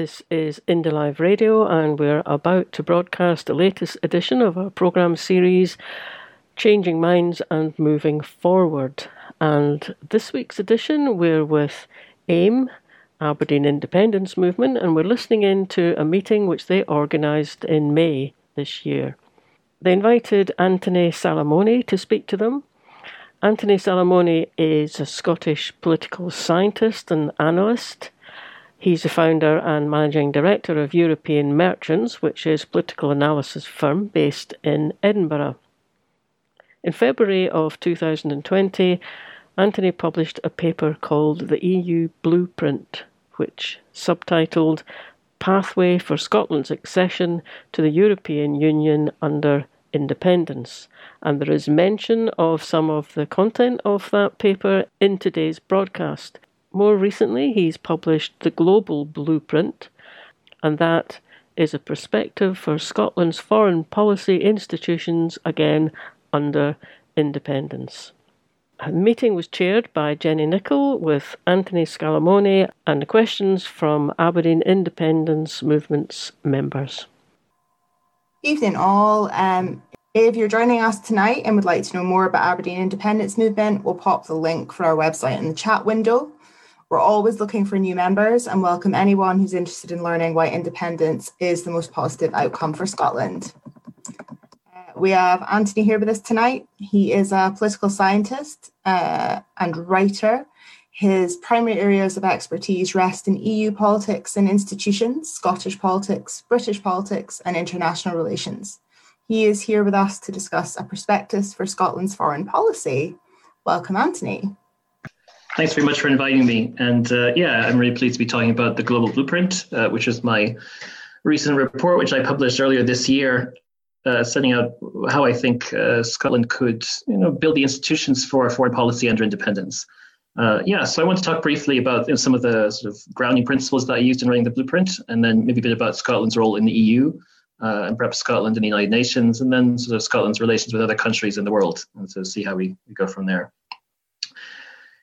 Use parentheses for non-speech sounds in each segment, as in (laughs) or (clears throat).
This is Indie Live Radio, and we're about to broadcast the latest edition of our program series, Changing Minds and Moving Forward. And this week's edition, we're with AIM, Aberdeen Independence Movement, and we're listening in to a meeting which they organised in May this year. They invited Anthony Salamone to speak to them. Anthony Salamone is a Scottish political scientist and analyst. He's the founder and managing director of European Merchants, which is a political analysis firm based in Edinburgh. In February of 2020, Anthony published a paper called The EU Blueprint, which subtitled Pathway for Scotland's Accession to the European Union under Independence. And there is mention of some of the content of that paper in today's broadcast. More recently, he's published The Global Blueprint, and that is a perspective for Scotland's foreign policy institutions again under independence. The meeting was chaired by Jenny Nicol with Anthony Salamone and questions from Aberdeen Independence Movement's members. Evening, all. Um, if you're joining us tonight and would like to know more about Aberdeen Independence Movement, we'll pop the link for our website in the chat window. We're always looking for new members and welcome anyone who's interested in learning why independence is the most positive outcome for Scotland. Uh, we have Anthony here with us tonight. He is a political scientist uh, and writer. His primary areas of expertise rest in EU politics and institutions, Scottish politics, British politics, and international relations. He is here with us to discuss a prospectus for Scotland's foreign policy. Welcome, Anthony. Thanks very much for inviting me. And uh, yeah, I'm really pleased to be talking about the Global Blueprint, uh, which is my recent report, which I published earlier this year, uh, setting out how I think uh, Scotland could, you know, build the institutions for foreign policy under independence. Uh, yeah, so I want to talk briefly about you know, some of the sort of grounding principles that I used in writing the blueprint, and then maybe a bit about Scotland's role in the EU, uh, and perhaps Scotland in the United Nations, and then sort of Scotland's relations with other countries in the world, and so see how we, we go from there.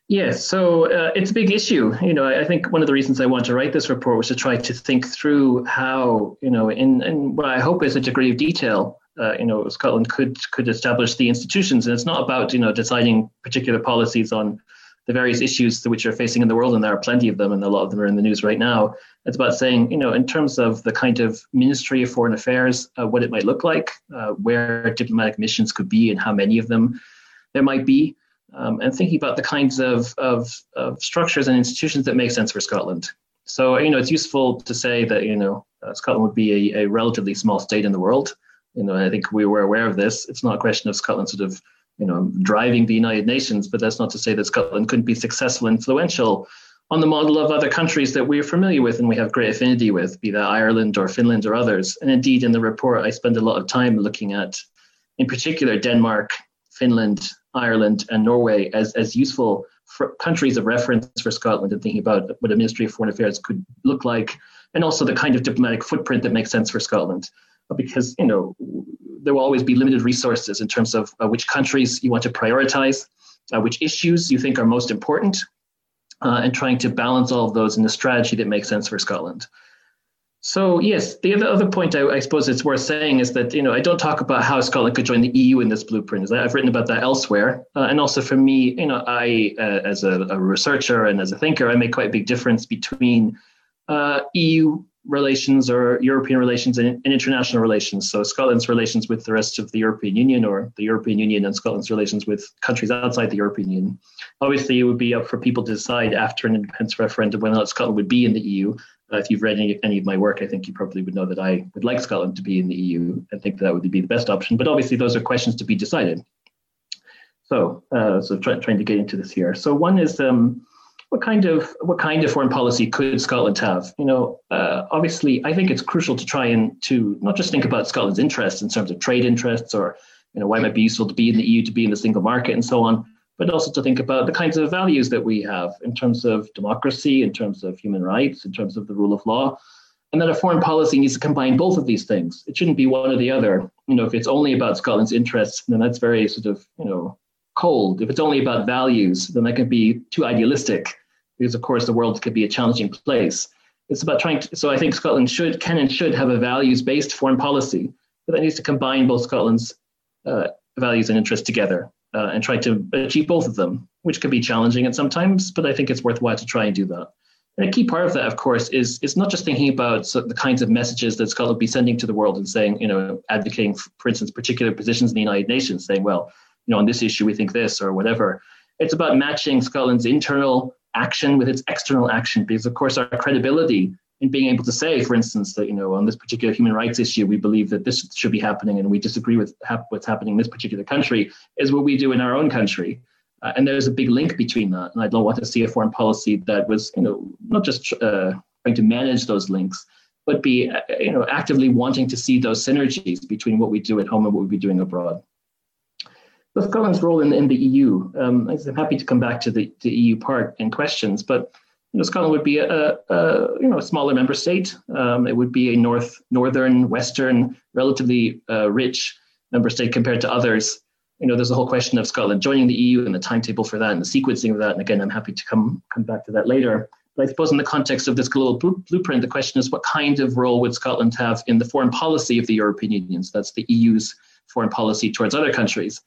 Yeah, so uh, it's a big issue. You know, I, I think one of the reasons I want to write this report was to try to think through how, you know, in, in what I hope is a degree of detail, uh, you know, Scotland could could establish the institutions. And it's not about, you know, deciding particular policies on the various issues which are facing in the world, and there are plenty of them, and a lot of them are in the news right now. It's about saying, you know, in terms of the kind of Ministry of Foreign Affairs, uh, what it might look like, uh, where diplomatic missions could be, and how many of them there might be um, and thinking about the kinds of, of, of, structures and institutions that make sense for Scotland. So, you know, it's useful to say that, you know, uh, Scotland would be a, a, relatively small state in the world. You know, I think we were aware of this. It's not a question of Scotland sort of, you know, driving the United Nations, but that's not to say that Scotland couldn't be successful, influential on the model of other countries that we're familiar with and we have great affinity with, be that Ireland or Finland or others. And indeed, in the report, I spend a lot of time looking at, in particular, Denmark, Finland, Ireland, and Norway as, as useful countries of reference for Scotland and thinking about what a Ministry of Foreign Affairs could look like, and also the kind of diplomatic footprint that makes sense for Scotland. Because you know there will always be limited resources in terms of uh, which countries you want to prioritize, uh, which issues you think are most important, uh, and trying to balance all of those in a strategy that makes sense for Scotland. So yes, the other, other point I, I, suppose it's worth saying is that you know I don't talk about how Scotland could join the EU in this blueprint. I've written about that elsewhere, uh, and also for me, you know, I uh, as a, a, researcher and as a thinker, I make quite a big difference between uh, EU relations or European relations and, and, international relations. So Scotland's relations with the rest of the European Union, or the European Union and Scotland's relations with countries outside the European Union. Obviously, it would be up for people to decide after an independence referendum whether or not Scotland would be in the EU. Uh, if you've read any, any of my work, I think you probably would know that I would like Scotland to be in the EU. and think that would be the best option. But obviously, those are questions to be decided. So, uh, so try, trying to get into this here. So, one is um, what kind of what kind of foreign policy could Scotland have? You know, uh, obviously, I think it's crucial to try and to not just think about Scotland's interests in terms of trade interests or you know why it might be useful to be in the EU, to be in the single market, and so on, but also to think about the kinds of values that we have in terms of democracy, in terms of human rights, in terms of the rule of law. And that a foreign policy needs to combine both of these things. It shouldn't be one or the other. You know, if it's only about Scotland's interests, then that's very sort of, you know, cold. If it's only about values, then that can be too idealistic, because of course the world could be a challenging place. It's about trying to, so I think Scotland should, can and should have a values based foreign policy, but that needs to combine both Scotland's uh, values and interests together uh, and try to achieve both of them, which can be challenging at sometimes, but I think it's worthwhile to try and do that. And a key part of that, of course, is is not just thinking about the kinds of messages that Scotland will be sending to the world and saying, you know, advocating, for instance, particular positions in the United Nations, saying, well, you know, on this issue we think this or whatever. It's about matching Scotland's internal action with its external action, because of course our credibility in being able to say, for instance, that you know on this particular human rights issue we believe that this should be happening and we disagree with what's happening in this particular country is what we do in our own country. Uh, and there's a big link between that. And I don't want to see a foreign policy that was, you know, not just uh, trying to manage those links, but be, uh, you know, actively wanting to see those synergies between what we do at home and what we be doing abroad. So Scotland's role in, in the EU, um, I'm happy to come back to the, the EU part in questions, but Scotland would be a, a, you know a smaller member state. Um, it would be a north northern western relatively uh, rich member state compared to others you know, there's a whole question of Scotland joining the EU and the timetable for that and the sequencing of that. And again, I'm happy to come come back to that later. But I suppose in the context of this global blueprint, the question is what kind of role would Scotland have in the foreign policy of the European Union? So that's the EU's foreign policy towards other countries.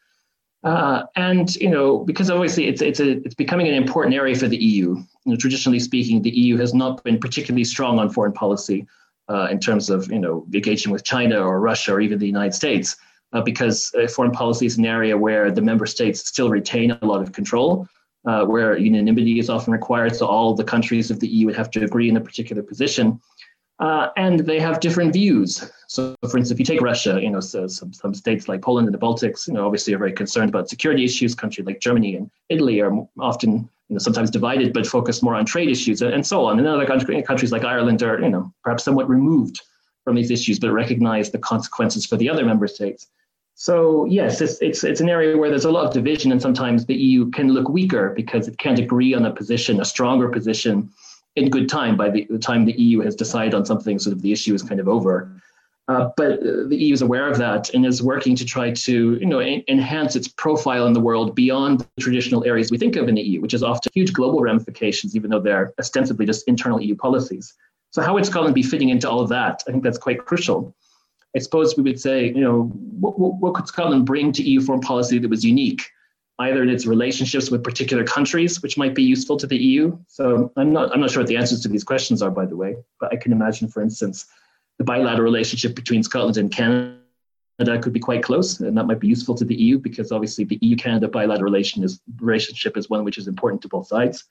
Uh, and you know, because obviously it's it's a, it's becoming an important area for the EU. You know, traditionally speaking, the EU has not been particularly strong on foreign policy uh, in terms of you know engaging with China or Russia or even the United States uh, because uh, foreign policy is an area where the member states still retain a lot of control, uh, where unanimity is often required. So all the countries of the EU would have to agree in a particular position. Uh, and they have different views. So, for instance, if you take Russia, you know, so some, some states like Poland and the Baltics, you know, obviously are very concerned about security issues. Countries like Germany and Italy are often, you know, sometimes divided, but focus more on trade issues and, so on. And other countries like Ireland are, you know, perhaps somewhat removed from these issues, but recognize the consequences for the other member states. So yes, it's, it's it's an area where there's a lot of division, and sometimes the EU can look weaker because it can't agree on a position, a stronger position, in good time. By the, the time the EU has decided on something, sort of the issue is kind of over. Uh, but the EU is aware of that and is working to try to, you know, en- enhance its profile in the world beyond the traditional areas we think of in the EU, which is often huge global ramifications, even though they're ostensibly just internal EU policies. So how would Scotland be fitting into all of that? I think that's quite crucial. I suppose we would say, you know, what, what, what could Scotland bring to EU foreign policy that was unique, either in its relationships with particular countries, which might be useful to the EU. So I'm not, I'm not sure what the answers to these questions are, by the way, but I can imagine, for instance, the bilateral relationship between Scotland and Canada could be quite close, and that might be useful to the EU because obviously the EU-Canada bilateral relation is, relationship is one which is important to both sides.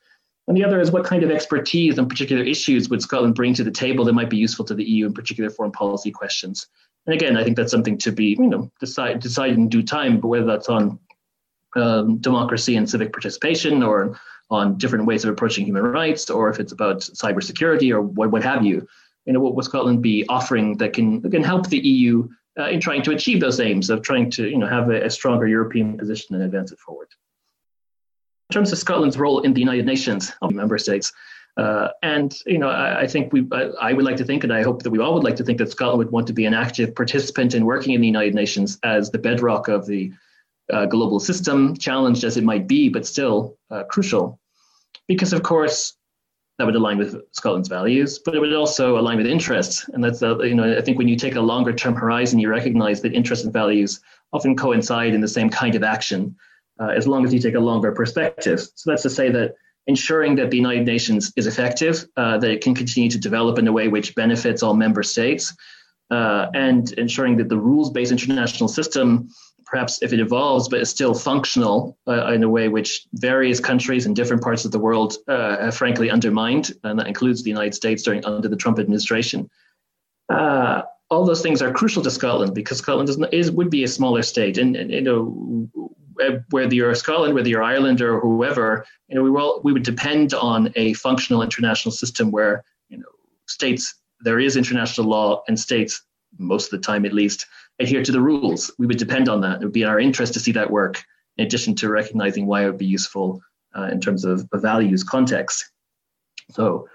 And the other is what kind of expertise on particular issues would Scotland bring to the table that might be useful to the EU in particular foreign policy questions. And again, I think that's something to be, you know, decide, decided in due time, but whether that's on um, democracy and civic participation or on different ways of approaching human rights, or if it's about cybersecurity or what, what have you, you know, what will Scotland be offering that can, can help the EU uh, in trying to achieve those aims of trying to, you know, have a, a stronger European position and advance it forward. In terms of Scotland's role in the United Nations, member states, uh, and you know, I, I think we, I, I, would like to think, and I hope that we all would like to think that Scotland would want to be an active participant in working in the United Nations as the bedrock of the uh, global system, challenged as it might be, but still uh, crucial, because of course that would align with Scotland's values, but it would also align with interests, and that's you know, I think when you take a longer term horizon, you recognize that interests and values often coincide in the same kind of action, uh, as long as you take a longer perspective. So that's to say that ensuring that the United Nations is effective, uh, that it can continue to develop in a way which benefits all member states, uh, and ensuring that the rules based international system, perhaps if it evolves, but is still functional uh, in a way which various countries in different parts of the world uh, have frankly undermined, and that includes the United States during under the Trump administration. Uh, all those things are crucial to Scotland because Scotland is, is would be a smaller state, and, and you know whether you're Scotland, whether you're Ireland or whoever, you know, we will we would depend on a functional international system where you know states there is international law and states most of the time at least adhere to the rules. We would depend on that. It would be in our interest to see that work. In addition to recognizing why it would be useful uh, in terms of values context. So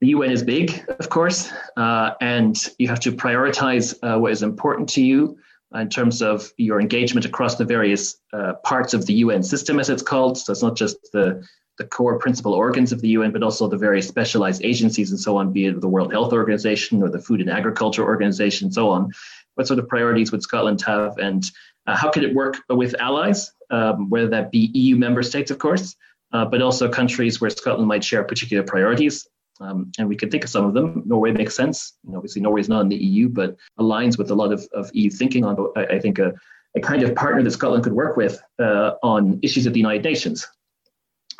the UN is big, of course, uh, and you have to prioritize uh, what is important to you in terms of your engagement across the various uh, parts of the UN system, as it's called. So it's not just the the core principal organs of the UN, but also the various specialized agencies and so on, be it the World Health Organization or the Food and Agriculture Organization, and so on. What sort of priorities would Scotland have, and uh, how could it work with allies, um, whether that be EU member states, of course, uh, but also countries where Scotland might share particular priorities? Um, and we can think of some of them. Norway makes sense. You know, obviously, Norway is not in the EU, but aligns with a lot of, of EU thinking on, I, I think, a, a, kind of partner that Scotland could work with uh, on issues of the United Nations.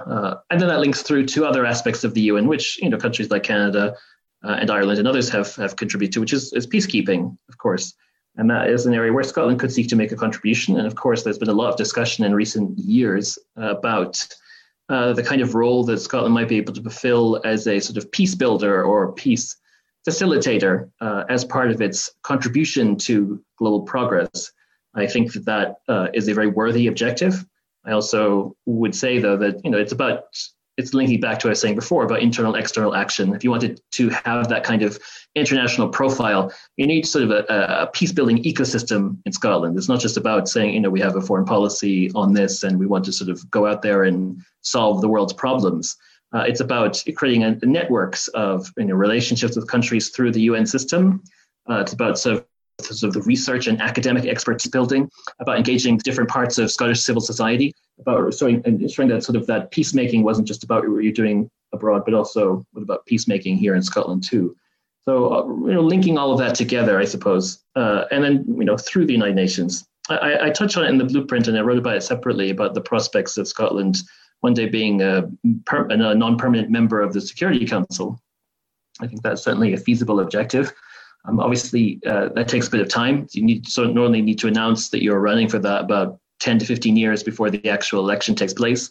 Uh, and then that links through to other aspects of the UN, in which you know countries like Canada uh, and Ireland and others have have contributed to, which is, is peacekeeping, of course. And that is an area where Scotland could seek to make a contribution. And of course, there's been a lot of discussion in recent years about uh, the kind of role that Scotland might be able to fulfill as a sort of peace builder or peace facilitator uh, as part of its contribution to global progress. I think that that uh, is a very worthy objective. I also would say, though, that you know it's about it's linking back to what I was saying before about internal external action. If you wanted to have that kind of international profile, you need sort of a, a peace building ecosystem in Scotland. It's not just about saying, you know, we have a foreign policy on this and we want to sort of go out there and solve the world's problems. Uh, it's about creating a, networks of you know, relationships with countries through the UN system. Uh, it's about sort of sort of the research and academic expertise building, about engaging different parts of Scottish civil society, about ensuring, ensuring that sort of that peacemaking wasn't just about what you're doing abroad, but also what about peacemaking here in Scotland too. So uh, you know, linking all of that together, I suppose, uh, and then you know through the United Nations. I, I touched on it in the blueprint, and I wrote about it separately about the prospects of Scotland one day being a, per, a non-permanent member of the Security Council. I think that's certainly a feasible objective. Um, obviously, uh, that takes a bit of time. You need so normally need to announce that you're running for that about 10 to 15 years before the actual election takes place.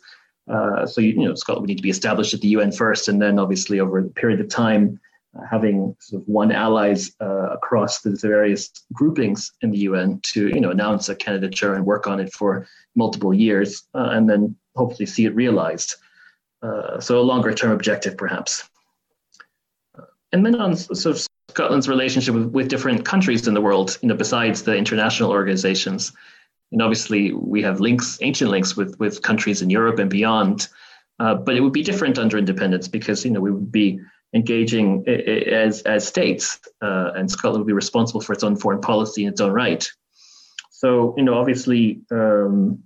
Uh, so you, you, know Scotland would need to be established at the UN first, and then obviously over a period of time, uh, having sort of won allies uh, across the various groupings in the UN to you know announce a candidature and work on it for multiple years, uh, and then hopefully see it realized. Uh, so a longer term objective, perhaps. and then on sort of Scotland's relationship with, with different countries in the world, you know, besides the international organizations. And obviously, we have links, ancient links with with countries in Europe and beyond. Uh, but it would be different under independence because you know we would be engaging as as states, uh, and Scotland would be responsible for its own foreign policy in its own right. So you know, obviously, um,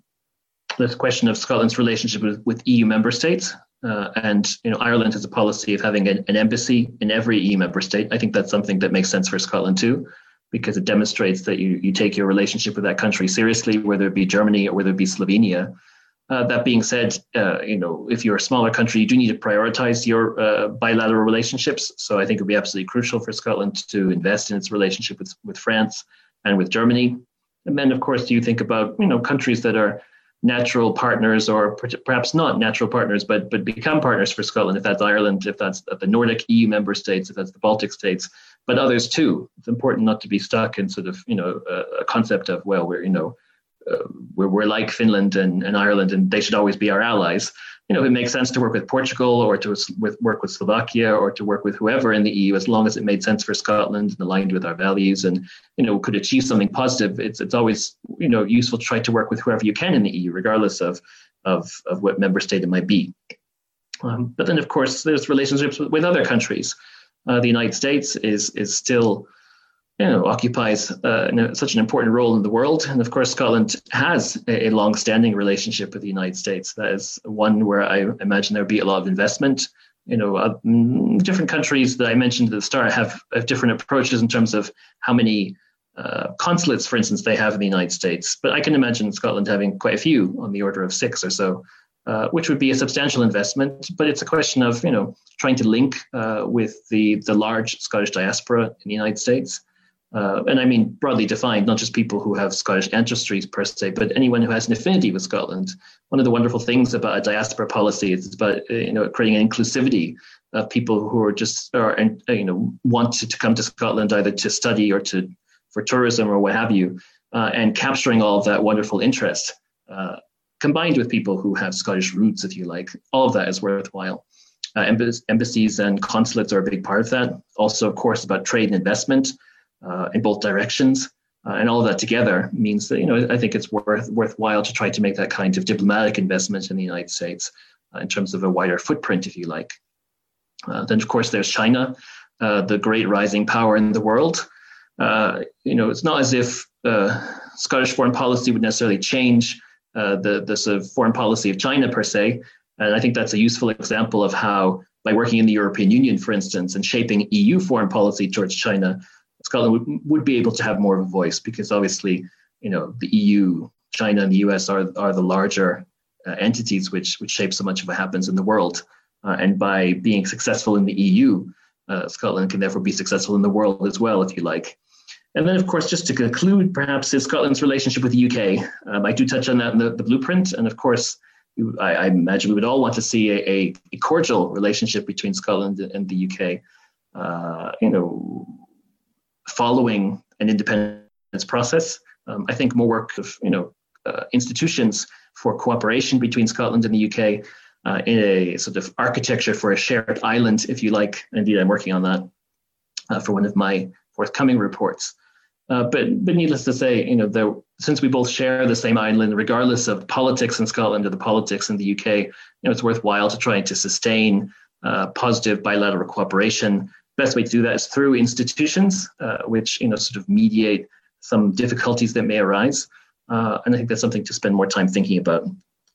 this question of Scotland's relationship with, with EU member states uh, and you know, Ireland has a policy of having an, an, embassy in every EU member state. I think that's something that makes sense for Scotland too, because it demonstrates that you, you take your relationship with that country seriously, whether it be Germany or whether it be Slovenia. Uh, that being said, uh, you know, if you're a smaller country, you do need to prioritize your uh, bilateral relationships. So I think it would be absolutely crucial for Scotland to invest in its relationship with, with France and with Germany. And then, of course, do you think about you know countries that are natural partners or perhaps not natural partners, but but become partners for Scotland, if that's Ireland, if that's the Nordic EU member states, if that's the Baltic states, but others too. It's important not to be stuck in sort of you know a, a concept of well, we're you know uh, we're, we're like Finland and, and Ireland, and they should always be our allies you know, it makes sense to work with Portugal or to with, work with Slovakia or to work with whoever in the EU, as long as it made sense for Scotland and aligned with our values and, you know, could achieve something positive. It's, it's always, you know, useful to try to work with whoever you can in the EU, regardless of, of, of what member state it might be. Um, but then, of course, there's relationships with, with other countries. Uh, the United States is, is still you know, occupies uh, such an important role in the world. And of course, Scotland has a, a long-standing relationship with the United States. That is one where I imagine there would be a lot of investment. You know, uh, mm, different countries that I mentioned at the start have, have different approaches in terms of how many uh, consulates, for instance, they have in the United States. But I can imagine Scotland having quite a few, on the order of six or so. Uh, which would be a substantial investment, but it's a question of you know trying to link uh, with the the large Scottish diaspora in the United States, uh, and I mean broadly defined, not just people who have Scottish ancestry per se, but anyone who has an affinity with Scotland. One of the wonderful things about a diaspora policy is about uh, you know creating an inclusivity of people who are just or uh, you know want to, come to Scotland either to study or to for tourism or what have you, and capturing all of that wonderful interest. Combined with people who have Scottish roots, if you like, all of that is worthwhile. Uh, embassies and consulates are a big part of that. Also, of course, about trade and investment uh, in both directions. Uh, and all of that together means that you know I think it's worth worthwhile to try to make that kind of diplomatic investment in the United States. uh, in terms of a wider footprint, if you like. Uh, then, of course, there's China, uh, the great rising power in the world. Uh, you know, it's not as if Scottish foreign policy would necessarily change the, the sort of foreign policy of China per se. And I think that's a useful example of how, by working in the European Union, for instance, and shaping EU foreign policy towards China, Scotland would, would be able to have more of a voice because obviously, you know, the EU, China, and the US are, are the larger uh, entities which, which shape so much of what happens in the world. Uh, and by being successful in the EU, uh, Scotland can therefore be successful in the world as well, if you like. And then, of course, just to conclude, perhaps is Scotland's relationship with the UK. Um, I do touch on that in the, the blueprint, and of course, I, I, imagine we would all want to see a, a, cordial relationship between Scotland and the UK. Uh, you know, following an independence process. Um, I think more work of you know uh, institutions for cooperation between Scotland and the UK uh, in a sort of architecture for a shared island, if you like. Indeed, I'm working on that uh, for one of my forthcoming reports. Uh, but but needless to say, you know, there, since we both share the same island, regardless of politics in Scotland or the politics in the UK, you know, it's worthwhile to try to sustain uh, positive bilateral cooperation. Best way to do that is through institutions, uh, which you know sort of mediate some difficulties that may arise. Uh, and I think that's something to spend more time thinking about.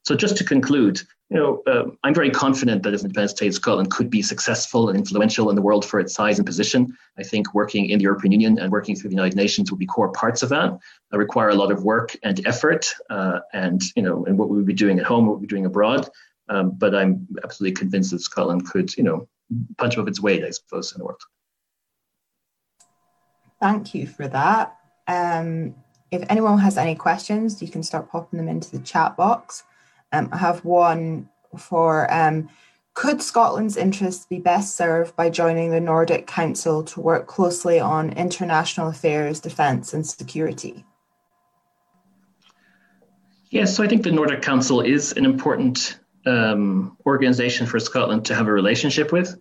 So just to conclude, you know, uh, I'm very confident that an independent state, Scotland could be successful and influential in the world for its size and position. I think working in the European Union and working through the United Nations will be core parts of that. Uh, require a lot of work and effort, uh, and you know, and what we would be doing at home, what we would be doing abroad. Um, but I'm absolutely convinced that Scotland could, you know, punch above its weight, I suppose, in the world. Thank you for that. Um, if anyone has any questions, you can start popping them into the chat box. Um, I have one for um, could Scotland's interests be best served by joining the Nordic Council to work closely on international affairs, defence, and security? Yes, so I think the Nordic Council is an important um, organization for Scotland to have a relationship with.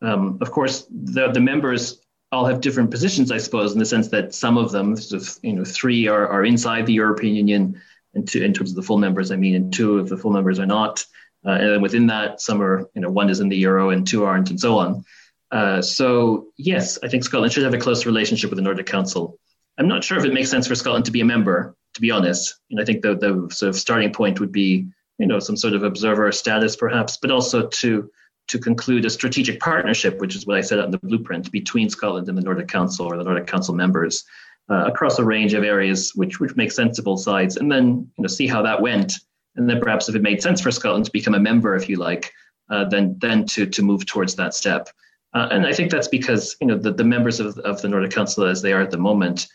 Um, of course, the, the members all have different positions, I suppose, in the sense that some of them, sort of, you know, three are, are inside the European Union, and two, in terms of the full members, I mean, and two if the full members are not. Uh, and then within that, some are, you know, one is in the euro and two aren't, and so on. Uh, so yes, I think Scotland should have a close relationship with the Nordic Council. I'm not sure if it makes sense for Scotland to be a member, to be honest. And I think the the sort of starting point would be, you know, some sort of observer status, perhaps, but also to to conclude a strategic partnership, which is what I set out in the blueprint, between Scotland and the Nordic Council or the Nordic Council members uh, across a range of areas which which make both sides, and then you know see how that went, and then perhaps if it made sense for Scotland to become a member, if you like, uh, then then to to move towards that step. Uh, and I think that's because you know the, the members of, of the Nordic Council as they are at the moment,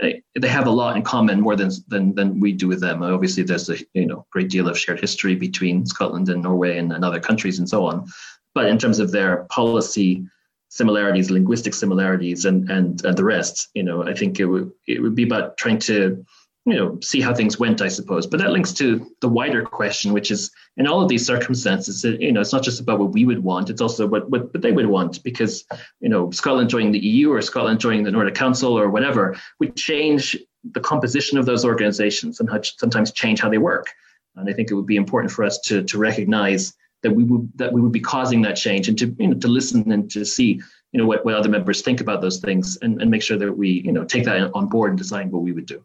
they, they have a lot in common more than than than we do with them. Obviously, there's a you know great deal of shared history between Scotland and Norway and, and other countries and so on. But in terms of their policy similarities, linguistic similarities, and and, and the rest, you know, I think it would it would be about trying to you know see how things went i suppose. But that links to the wider question which is in all of these circumstances you know it's not just about what we would want it's also what, what, what they would want. Because you know scotland joining the eu or scotland joining the nordic council or whatever would change the composition of those organizations and sometimes change how they work. And i think it would be important for us to to recognize that we would that we would be causing that change and to you know to listen and to see you know what, what other members think about those things and, and make sure that we you know take that on board and decide what we would do.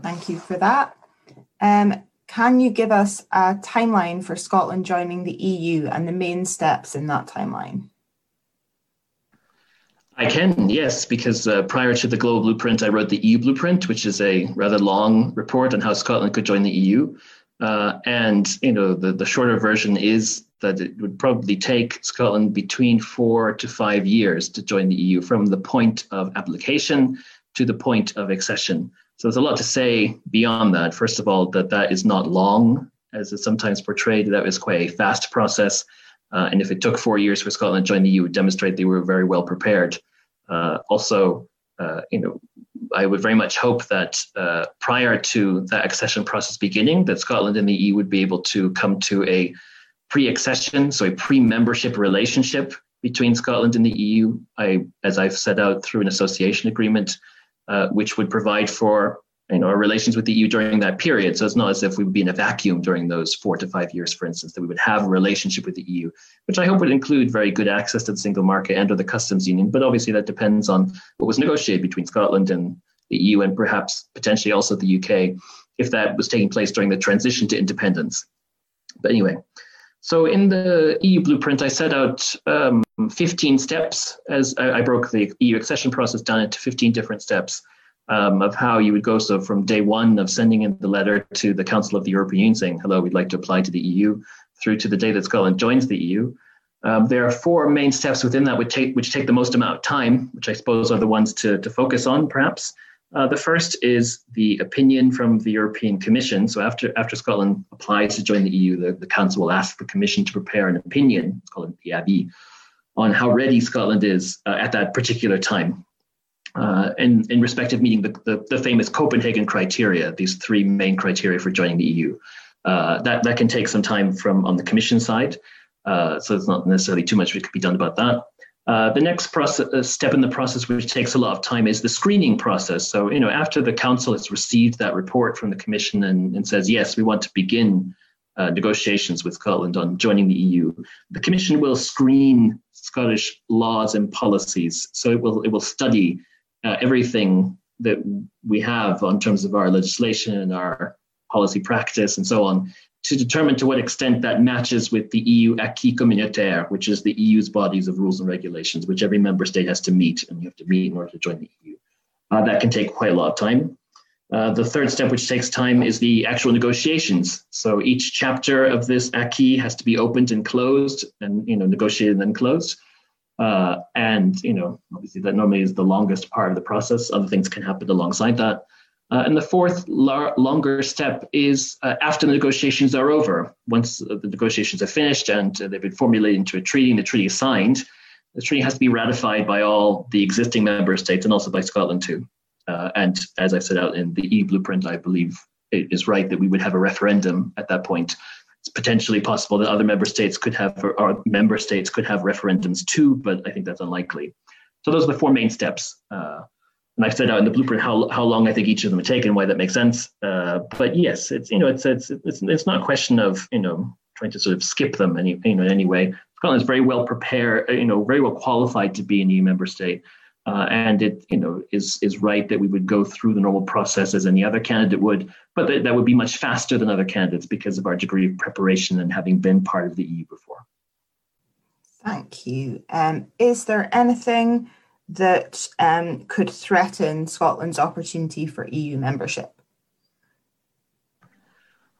Thank you for that. Um, can you give us a timeline for scotland joining the eu and the main steps in that timeline? I can, yes, because uh, prior to the Global Blueprint, I wrote the EU Blueprint, which is a rather long report on how Scotland could join the EU. Uh, and you know the, the shorter version is that it would probably take Scotland between four to five years to join the EU from the point of application to the point of accession. So there's a lot to say beyond that. First of all, that that is not long, as is sometimes portrayed. That was quite a fast process. Uh, and if it took four years for Scotland to join the EU, it would demonstrate they were very well prepared. Uh, also, uh, you know, I would very much hope that uh, prior to that accession process beginning, that Scotland and the EU would be able to come to a pre-accession, so a pre-membership relationship between Scotland and the EU. I, as I've set out through an association agreement, uh, which would provide for you know, our relations with the EU during that period. So it's not as if we would be in a vacuum during those four to five years, for instance, that we would have a relationship with the EU, which I hope would include very good access to the single market and or the customs union. But obviously that depends on what was negotiated between Scotland and the EU and perhaps potentially also the UK if that was taking place during the transition to independence. But anyway, so in the EU blueprint, I set out um, 15 steps as I, I broke the EU accession process down into 15 different steps um, of how you would go. So from day one of sending in the letter to the Council of the European Union saying, hello, we'd like to apply to the EU, through to the day that Scotland joins the EU. Um, there are four main steps within that which take, which take the most amount of time, which I suppose are the ones to, to focus on, perhaps. Uh, the first is the opinion from the European Commission. So after, after Scotland applies to join the EU, the, the Council will ask the Commission to prepare an opinion, it's called the avis, on how ready Scotland is uh, at that particular time uh, in, in respect of meeting the, the, the, famous Copenhagen criteria, these three main criteria for joining the EU. Uh, that, that can take some time from on the Commission side, uh, so it's not necessarily too much that could be done about that. Uh, the next process, uh, step in the process, which takes a lot of time, is the screening process. So, you know, after the council has received that report from the commission and, and says, yes, we want to begin negotiations with Scotland on joining the EU, the commission will screen Scottish laws and policies. So it will it will study uh, everything that we have in terms of our legislation and our policy practice and so on to determine to what extent that matches with the EU acquis communautaire, which is the EU's bodies of rules and regulations, which every member state has to meet, and you have to meet in order to join the EU. Uh, that can take quite a lot of time. Uh, the third step, which takes time, is the actual negotiations. So each chapter of this acquis has to be opened and closed, and you know negotiated and then closed. Uh, and you know, obviously, that normally is the longest part of the process. Other things can happen alongside that. Uh, and the fourth lar- longer step is uh, after the negotiations are over. Once the negotiations are finished and uh, they've been formulated into a treaty, and the treaty is signed, the treaty has to be ratified by all the existing member states and also by Scotland too. Uh, and as I set out in the E blueprint, I believe it is right that we would have a referendum at that point it's potentially possible that other member states could have, or member states could have referendums too, but I think that's unlikely. So those are the four main steps. Uh, and I've set out in the blueprint how, how long I think each of them would take and why that makes sense. Uh, but yes, it's you know it's, it's it's it's not a question of you know trying to sort of skip them any you know in any way. Scotland is very well prepared, you know, very well qualified to be an EU member state. Uh, and it you know is is right that we would go through the normal process as any other candidate would, but that, that would be much faster than other candidates because of our degree of preparation and having been part of the EU before. Thank you. Um, is there anything that um, could threaten Scotland's opportunity for EU membership?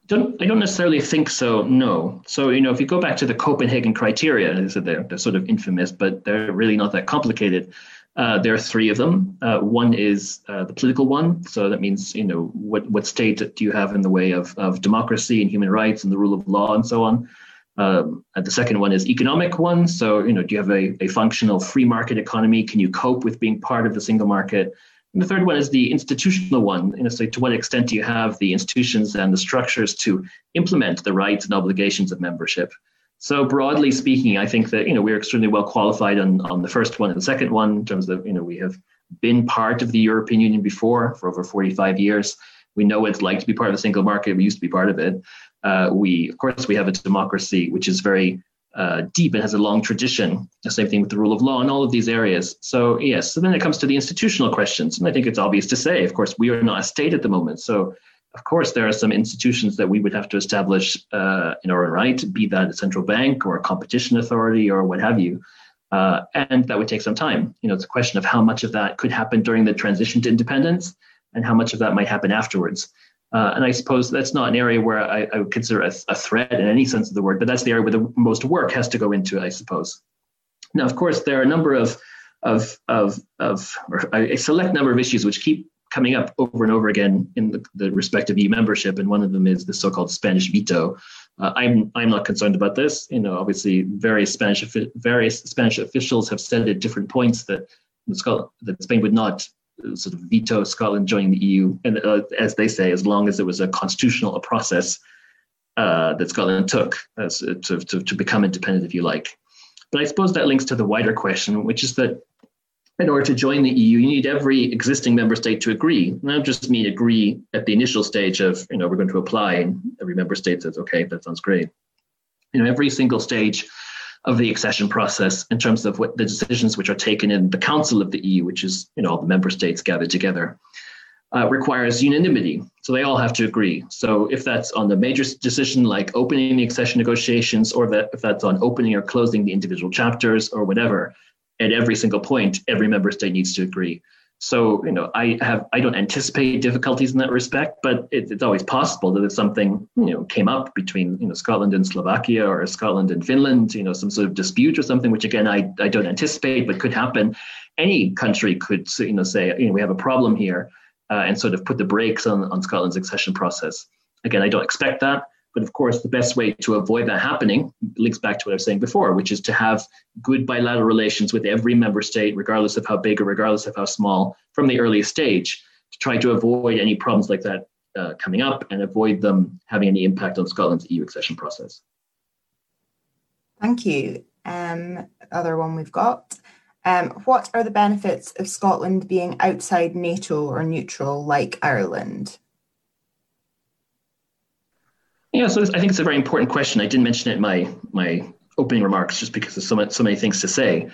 Don't, I don't necessarily think so. No. So you know, if you go back to the Copenhagen criteria, they're, they're sort of infamous, but they're really not that complicated. Uh, there are three of them. Uh, one is uh, the political one. So that means, you know, what, what state do you have in the way of, of democracy and human rights and the rule of law and so on. Um, the second one is economic one. So, you know, do you have a, a functional free market economy? Can you cope with being part of the single market? And the third one is the institutional one. You know, so to what extent do you have the institutions and the structures to implement the rights and obligations of membership? So broadly speaking, I think that you know we're extremely well qualified on, on the first one and the second one in terms of you know we have been part of the European Union before for over 45 years. We know what it's like to be part of the single market. We used to be part of it. Uh, we of course we have a democracy which is very uh, deep and has a long tradition. The same thing with the rule of law and all of these areas. So yes, so then it comes to the institutional questions, and I think it's obvious to say, of course, we are not a state at the moment. So of course, there are some institutions that we would have to establish uh, in our own right, be that a central bank or a competition authority or what have you. Uh, and that would take some time. You know, it's a question of how much of that could happen during the transition to independence and how much of that might happen afterwards. Uh, and I suppose that's not an area where I, I would consider a, a, threat in any sense of the word, but that's the area where the most work has to go into, I suppose. Now, of course, there are a number of of of, of a select number of issues which keep coming up over and over again in the, the respective EU membership, and one of them is the so-called Spanish veto. Uh, I'm I'm not concerned about this. You know, obviously, various Spanish various Spanish officials have said at different points that that Spain would not uh, sort of veto Scotland joining the EU, and uh, as they say, as long as it was a constitutional process uh, that Scotland took uh, to, to to become independent, if you like. But I suppose that links to the wider question, which is that in order to join the EU, you need every existing member state to agree. Not just mean agree at the initial stage of, you know, we're going to apply, and every member state says, okay, that sounds great. You know, every single stage of the accession process in terms of what the decisions which are taken in the Council of the EU, which is, you know, all the member states gathered together, uh, requires unanimity. So they all have to agree. So if that's on the major decision like opening the accession negotiations, or that if that's on opening or closing the individual chapters or whatever, at every single point, every member state needs to agree. So, you know, I have I don't anticipate difficulties in that respect, but it, it's always possible that if something, you know, came up between, you know, Scotland and Slovakia or Scotland and Finland, you know, some sort of dispute or something, which again I, I don't anticipate, but could happen. Any country could, you know, say, you know, we have a problem here, uh, and sort of put the brakes on on Scotland's accession process. Again, I don't expect that, but of course, the best way to avoid that happening links back to what I was saying before, which is to have good bilateral relations with every member state, regardless of how big or regardless of how small, from the earliest stage, to try to avoid any problems like that uh, coming up and avoid them having any impact on Scotland's EU accession process. Thank you. Um, other one we've got. Um, what are the benefits of Scotland being outside NATO or neutral like Ireland? Yeah, so I think it's a very important question. I didn't mention it in my my opening remarks just because there's so much, so many things to say.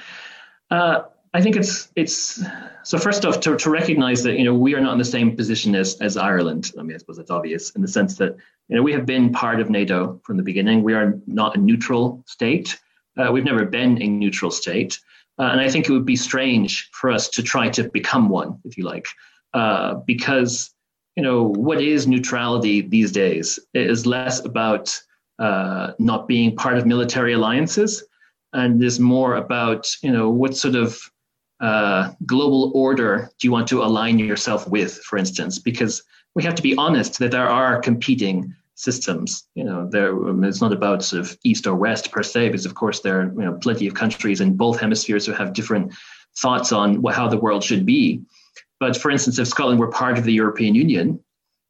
Uh, I think it's it's so first off to, to recognize that you know we are not in the same position as as Ireland. I mean, I suppose it's obvious in the sense that you know we have been part of NATO from the beginning. We are not a neutral state. Uh, we've never been a neutral state, uh, and I think it would be strange for us to try to become one, if you like, uh, because you know, what is neutrality these days? It is less about uh, not being part of military alliances and is more about, you know, what sort of uh, global order do you want to align yourself with, for instance? Because we have to be honest that there are competing systems. You know, there it's not about sort of east or west per se, because of course there are you know plenty of countries in both hemispheres who have different thoughts on what, how the world should be. But for instance, if Scotland were part of the European Union,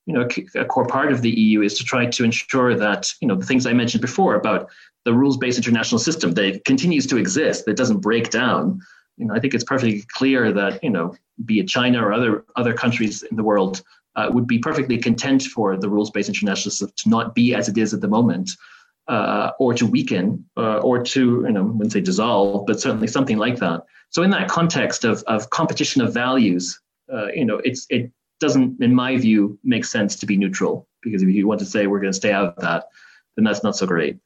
you know, a core part of the EU is to try to ensure that, you know, the things I mentioned before about the rules-based international system that continues to exist, that doesn't break down. You know, I think it's perfectly clear that, you know, be it China or other other countries in the world uh, would be perfectly content for the rules-based international system to not be as it is at the moment, uh, or to weaken, uh, or to, you know, I wouldn't say dissolve, but certainly something like that. So in that context of, of competition of values, uh, you know, it's it doesn't, in my view, make sense to be neutral because if you want to say we're going to stay out of that, then that's not so great.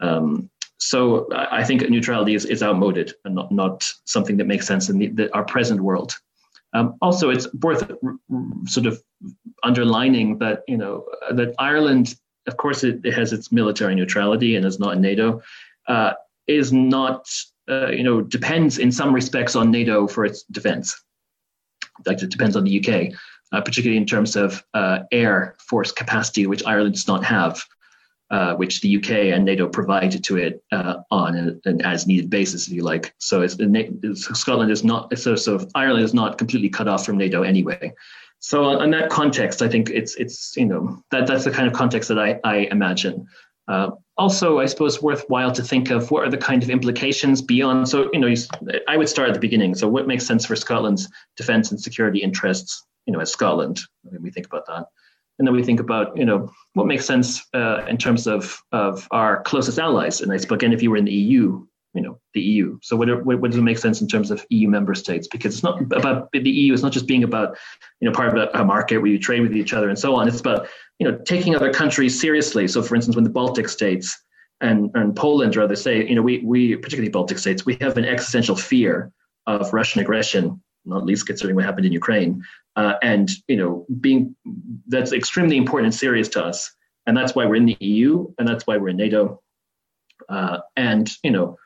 Um, so I think neutrality is, is outmoded and not, not something that makes sense in the, the, our present world. Um, also, it's worth sort of underlining that you know that Ireland, of course, it, it has its military neutrality and is not in NATO, uh, is not uh, you know depends in some respects on NATO for its defense like it depends on the UK, uh, particularly in terms of uh, air force capacity, which Ireland does not have, uh, which the UK and NATO provided to it uh, on an, an, as needed basis, if you like. So it's, it's, Scotland is not so so Ireland is not completely cut off from NATO anyway. So in that context, I think it's it's you know that that's the kind of context that I I imagine. Uh, also, I suppose worthwhile to think of what are the kind of implications beyond. So, you know, I would start at the beginning. So, what makes sense for Scotland's defence and security interests, you know, as Scotland? We think about that, and then we think about, you know, what makes sense uh, in terms of of our closest allies. And I suppose again, if you were in the EU, you know, the EU. So, what, are, what does it make sense in terms of EU member states? Because it's not about the EU. It's not just being about, you know, part of a, market where you trade with each other and so on. It's about you know, taking other countries seriously. So, for instance, when the Baltic states and, and Poland rather say, you know, we, we, particularly Baltic states, we have an existential fear of Russian aggression, not least considering what happened in Ukraine. Uh, and, you know, being that's extremely important and serious to us. And that's why we're in the EU and that's why we're in NATO. Uh, and, you know,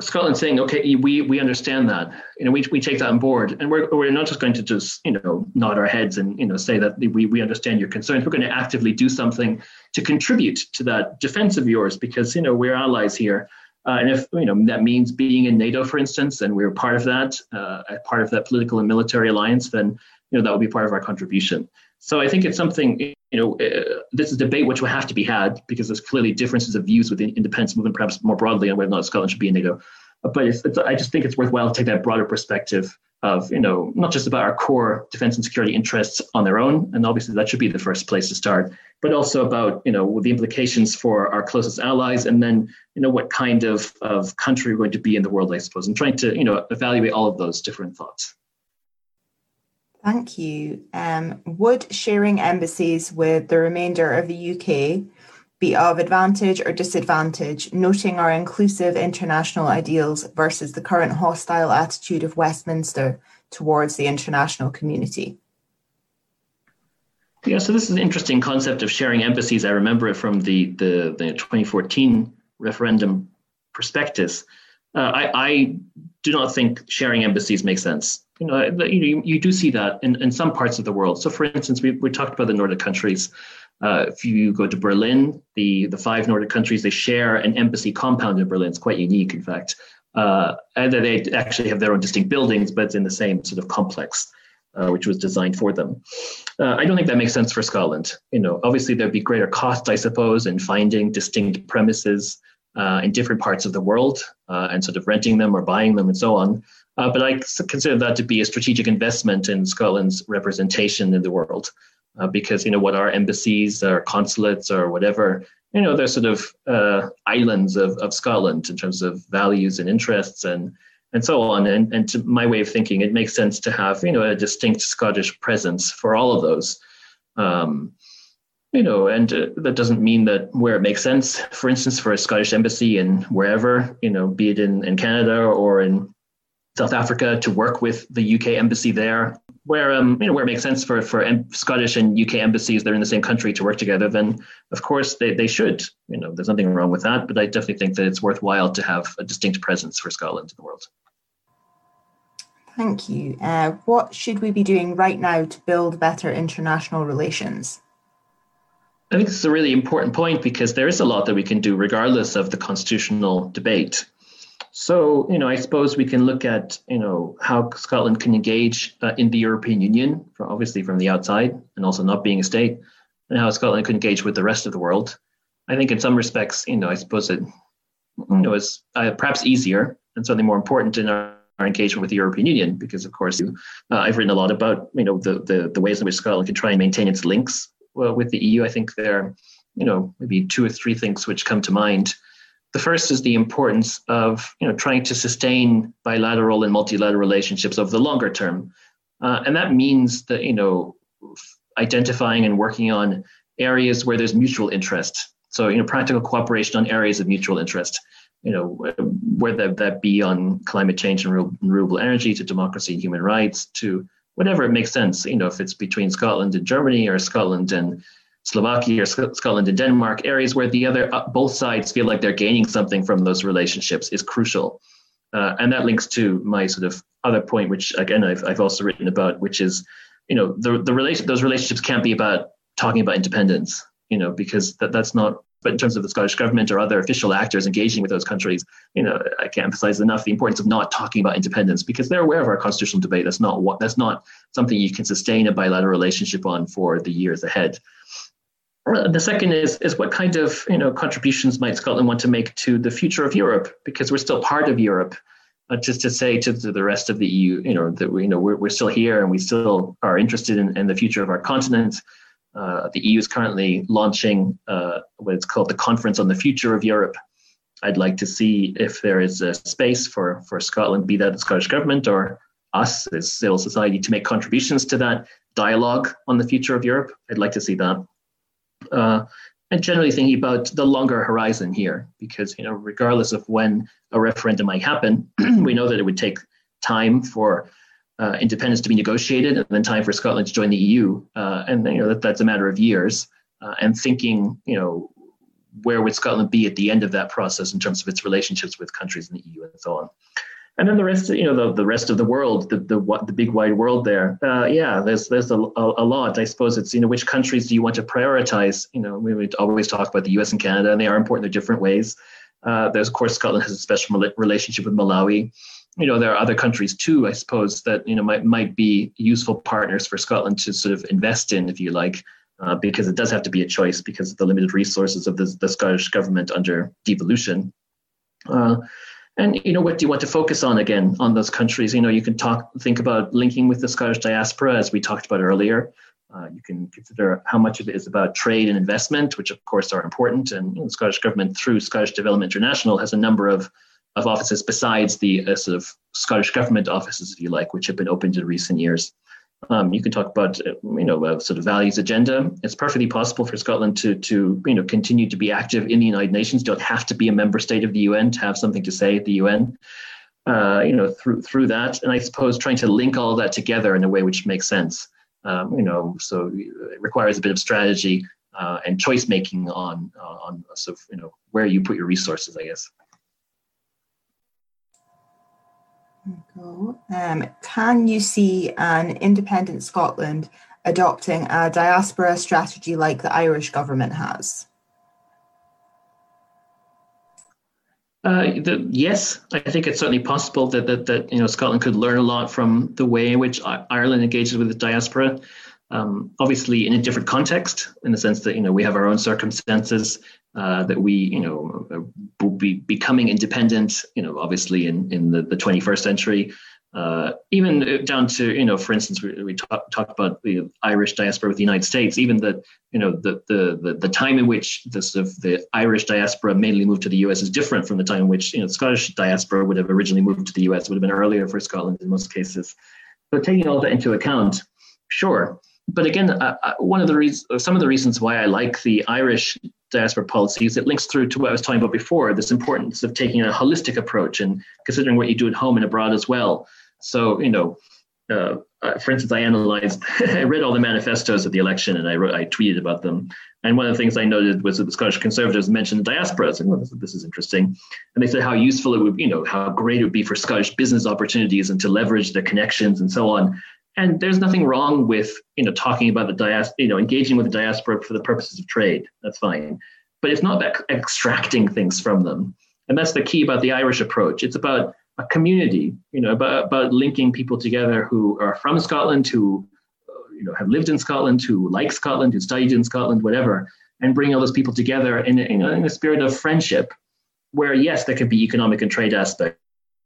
Scotland saying, okay, we we understand that, you know, we, we take that on board, and we're we're not just going to just you know nod our heads and you know say that we we understand your concerns. We're going to actively do something to contribute to that defense of yours because you know we're allies here, uh, and if you know that means being in NATO, for instance, and we're part of that, uh, part of that political and military alliance, then you know that will be part of our contribution. So I think it's something you know uh, this is a debate which will have to be had because there's clearly differences of views within independence movement, perhaps more broadly on whether or not Scotland should be in NATO. but it's, it's, I just think it's worthwhile to take that broader perspective of you know not just about our core defense and security interests on their own, and obviously that should be the first place to start, but also about you know the implications for our closest allies, and then you know what kind of of country we're going to be in the world, I suppose, and trying to you know evaluate all of those different thoughts. Thank you. Um, would sharing embassies with the remainder of the UK be of advantage or disadvantage, noting our inclusive international ideals versus the current hostile attitude of Westminster towards the international community? Yeah, so this is an interesting concept of sharing embassies. I remember it from the the, the 2014 referendum prospectus. Uh, I, I, do not think sharing embassies makes sense. You know, you, you do see that in, in some parts of the world. So, for instance, we, we talked about the Nordic countries. Uh, if you go to Berlin, the, the five Nordic countries, they share an embassy compound in Berlin. It's quite unique, in fact. Uh, and they actually have their own distinct buildings, but it's in the same sort of complex, uh, which was designed for them. Uh, I don't think that makes sense for Scotland. You know, obviously there'd be greater cost, I suppose, in finding distinct premises uh, in different parts of the world uh, and sort of renting them or buying them and so on. but I consider that to be a strategic investment in Scotland's representation in the world uh, because you know what our embassies or consulates or whatever you know they're sort of uh, islands of, of Scotland in terms of values and interests and and so on and and to my way of thinking it makes sense to have you know a distinct Scottish presence for all of those um, you know and uh, that doesn't mean that where it makes sense for instance for a Scottish embassy in wherever you know be it in, in Canada or in South Africa to work with the UK embassy there where um, you know where it makes sense for for Scottish and UK embassies that are in the same country to work together, then of course they, they should. You know, there's nothing wrong with that, but I definitely think that it's worthwhile to have a distinct presence for Scotland in the world. Thank you. Uh, what should we be doing right now to build better international relations? I think this is a really important point because there is a lot that we can do regardless of the constitutional debate. So, you know, I suppose we can look at, you know, how Scotland can engage uh, in the European Union, obviously from the outside, and also not being a state, and how Scotland could engage with the rest of the world. I think in some respects, you know, I suppose it, you know, is uh, perhaps easier and certainly more important in our, our engagement with the European Union, because of course, uh, I've written a lot about, you know, the, the, the ways in which Scotland can try and maintain its links uh, with the EU. I think there are, you know, maybe two or three things which come to mind. The first is the importance of you know trying to sustain bilateral and multilateral relationships over the longer term, uh, and that means that you know identifying and working on areas where there's mutual interest. So you know practical cooperation on areas of mutual interest. You know whether that be on climate change and renewable energy to democracy and human rights to whatever it makes sense. You know if it's between Scotland and Germany or Scotland and Slovakia or Scotland and Denmark, areas where the other uh, both sides feel like they're gaining something from those relationships is crucial. Uh, and that links to my sort of other point, which again I've, I've also written about, which is, you know, the the relation those relationships can't be about talking about independence, you know, because that, that's not. But in terms of the Scottish government or other official actors engaging with those countries, you know, I can't emphasize enough the importance of not talking about independence because they're aware of our constitutional debate. That's not what that's not something you can sustain a bilateral relationship on for the years ahead. Uh, the second is is what kind of you know contributions might Scotland want to make to the future of Europe because we're still part of Europe. Uh, just to say to, the rest of the EU, you know that we, you know we're, we're still here and we still are interested in, in the future of our continent. Uh, the EU is currently launching uh, what it's called the Conference on the Future of Europe. I'd like to see if there is a space for for Scotland, be that the Scottish government or us as civil society, to make contributions to that dialogue on the future of Europe. I'd like to see that uh, and generally thinking about the longer horizon here, because you know, regardless of when a referendum might happen, (clears throat) we know that it would take time for uh, independence to be negotiated, and then time for Scotland to join the EU, uh, and you know that, that's a matter of years. Uh, and thinking, you know, where would Scotland be at the end of that process in terms of its relationships with countries in the EU and so on and then the rest, you know, the, the rest of the world, the the the big wide world there. Uh, yeah, there's there's a, a, lot. I suppose it's you know which countries do you want to prioritize? You know, we would always talk about the U.S. and Canada, and they are important in different ways. Uh, there's of course Scotland has a special relationship with Malawi. You know, there are other countries too, I suppose, that you know might might be useful partners for Scotland to sort of invest in, if you like. Uh, because it does have to be a choice because of the limited resources of the, the Scottish government under devolution. Uh, And you know, what do you want to focus on again on those countries? You know, you can talk, think about linking with the Scottish diaspora, as we talked about earlier. Uh, you can consider how much of it is about trade and investment, which of course are important. And you know, the Scottish government, through Scottish Development International, has a number of, of offices besides the uh, sort of Scottish government offices, if you like, which have been opened in recent years. Um, you can talk about uh, you know a sort of values agenda. It's perfectly possible for Scotland to to you know continue to be active in the United Nations. You don't have to be a member state of the UN to have something to say at the UN. Uh, you know through through that, and I suppose trying to link all that together in a way which makes sense. Um, you know, so it requires a bit of strategy uh, and choice making on uh, on sort of you know where you put your resources, I guess. Um, can you see an independent Scotland adopting a diaspora strategy like the Irish government has? Uh, the, yes, I think it's certainly possible that, that that you know Scotland could learn a lot from the way in which Ireland engages with the diaspora. Um, obviously, in a different context, in the sense that you know we have our own circumstances, uh, that we you know will be becoming independent. You know, obviously in in the, the 21st century, uh, even down to you know, for instance, we, we talked talk about the Irish diaspora with the United States. Even the you know the, the the the time in which the sort of the Irish diaspora mainly moved to the U.S. is different from the time in which you know the Scottish diaspora would have originally moved to the U.S. Would have been earlier for Scotland in most cases. So taking all that into account, sure. But again, uh, uh one of the reasons, some of the reasons why I like the Irish diaspora policy is it links through to what I was talking about before. This importance of taking a holistic approach and considering what you do at home and abroad as well. So, you know, uh, uh, for instance, I analyzed, (laughs) I read all the manifestos of the election and I wrote, I tweeted about them. And one of the things I noted was that the Scottish Conservatives mentioned diaspora. I said, well, this, this, is interesting. And they said how useful it would, you know, how great it would be for Scottish business opportunities and to leverage their connections and so on. And there's nothing wrong with, you know, talking about the diaspora, you know, engaging with the diaspora for the purposes of trade. That's fine. But it's not about extracting things from them. And that's the key about the Irish approach. It's about a community, you know, about, about linking people together who are from Scotland, who you know have lived in Scotland, who like Scotland, who studied in Scotland, whatever, and bring all those people together in in in a spirit of friendship, where yes, there could be economic and trade aspects,